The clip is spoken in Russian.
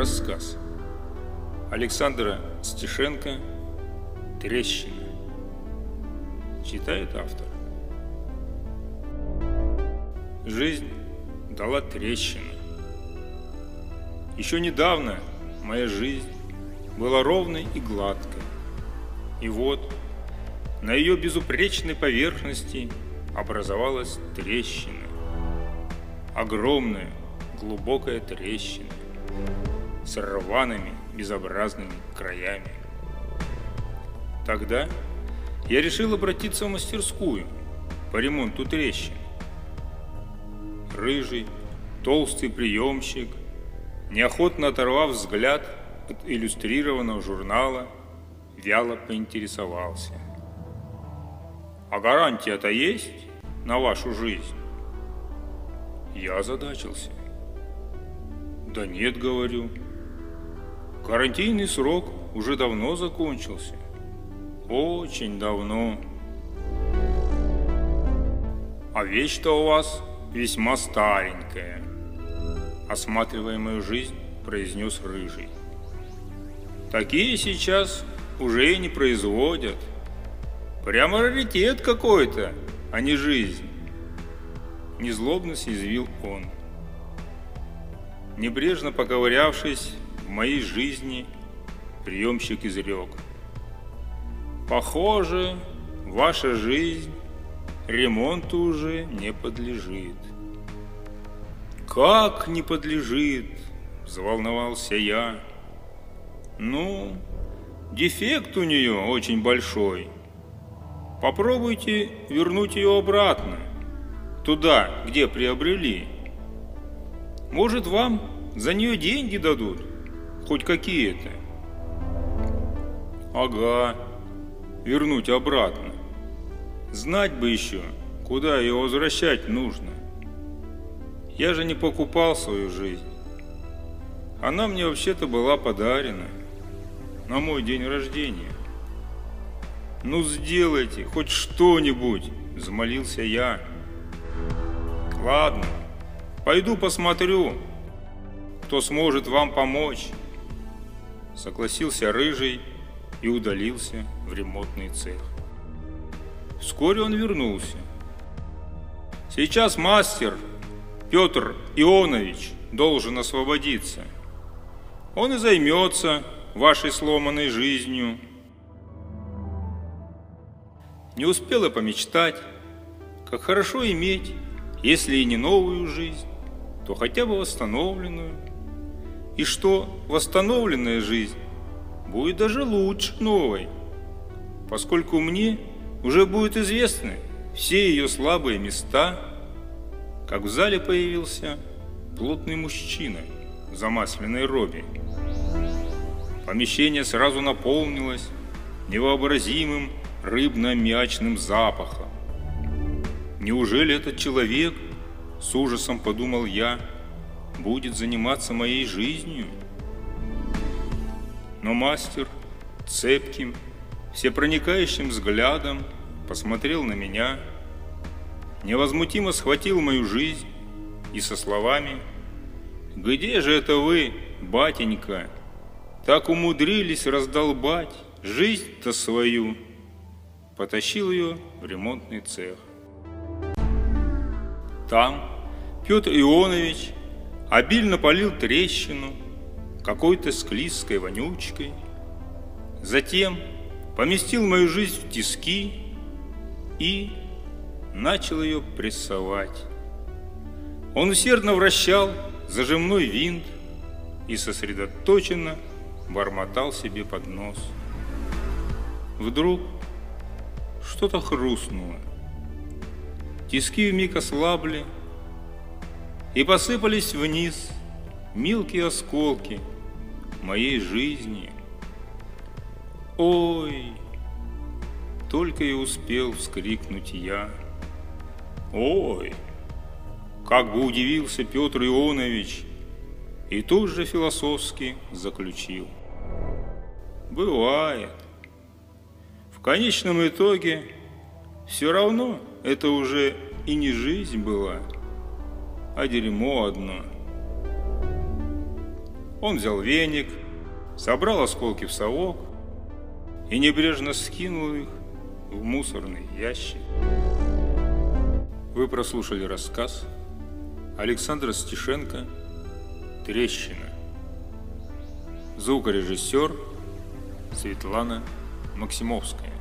Рассказ Александра Стешенко «Трещина» Читает автор Жизнь дала трещины. Еще недавно моя жизнь была ровной и гладкой. И вот на ее безупречной поверхности образовалась трещина. Огромная, глубокая трещина с рваными, безобразными краями. Тогда я решил обратиться в мастерскую по ремонту трещин. Рыжий, толстый приемщик, неохотно оторвав взгляд от иллюстрированного журнала, вяло поинтересовался. «А гарантия-то есть на вашу жизнь?» Я озадачился. Да нет, говорю. Гарантийный срок уже давно закончился. Очень давно. А вещь-то у вас весьма старенькая. Осматривая мою жизнь, произнес Рыжий. Такие сейчас уже и не производят. Прямо раритет какой-то, а не жизнь. Незлобно съязвил он. Небрежно поковырявшись в моей жизни, приемщик изрек. Похоже, ваша жизнь ремонту уже не подлежит. Как не подлежит? Взволновался я. Ну, дефект у нее очень большой. Попробуйте вернуть ее обратно туда, где приобрели. Может, вам за нее деньги дадут, хоть какие-то. Ага, вернуть обратно. Знать бы еще, куда ее возвращать нужно. Я же не покупал свою жизнь. Она мне вообще-то была подарена на мой день рождения. Ну сделайте хоть что-нибудь, взмолился я. Ладно, пойду посмотрю, кто сможет вам помочь. Согласился Рыжий и удалился в ремонтный цех. Вскоре он вернулся. Сейчас мастер Петр Ионович должен освободиться. Он и займется вашей сломанной жизнью. Не успела помечтать, как хорошо иметь если и не новую жизнь, то хотя бы восстановленную. И что восстановленная жизнь будет даже лучше новой, поскольку мне уже будут известны все ее слабые места, как в зале появился плотный мужчина в замасленной робе. Помещение сразу наполнилось невообразимым рыбно-мячным запахом. Неужели этот человек, с ужасом подумал я, будет заниматься моей жизнью? Но мастер цепким, всепроникающим взглядом посмотрел на меня, невозмутимо схватил мою жизнь и со словами «Где же это вы, батенька, так умудрились раздолбать жизнь-то свою?» потащил ее в ремонтный цех. Там Петр Ионович обильно полил трещину какой-то склизкой вонючкой, затем поместил мою жизнь в тиски и начал ее прессовать. Он усердно вращал зажимной винт и сосредоточенно бормотал себе под нос. Вдруг что-то хрустнуло. Тиски вмиг ослабли и посыпались вниз мелкие осколки моей жизни. Ой, только и успел вскрикнуть я. Ой, как бы удивился Петр Ионович и тут же философски заключил. Бывает. В конечном итоге все равно это уже и не жизнь была, а дерьмо одно. Он взял веник, собрал осколки в совок и небрежно скинул их в мусорный ящик. Вы прослушали рассказ Александра Стешенко «Трещина». Звукорежиссер Светлана Максимовская.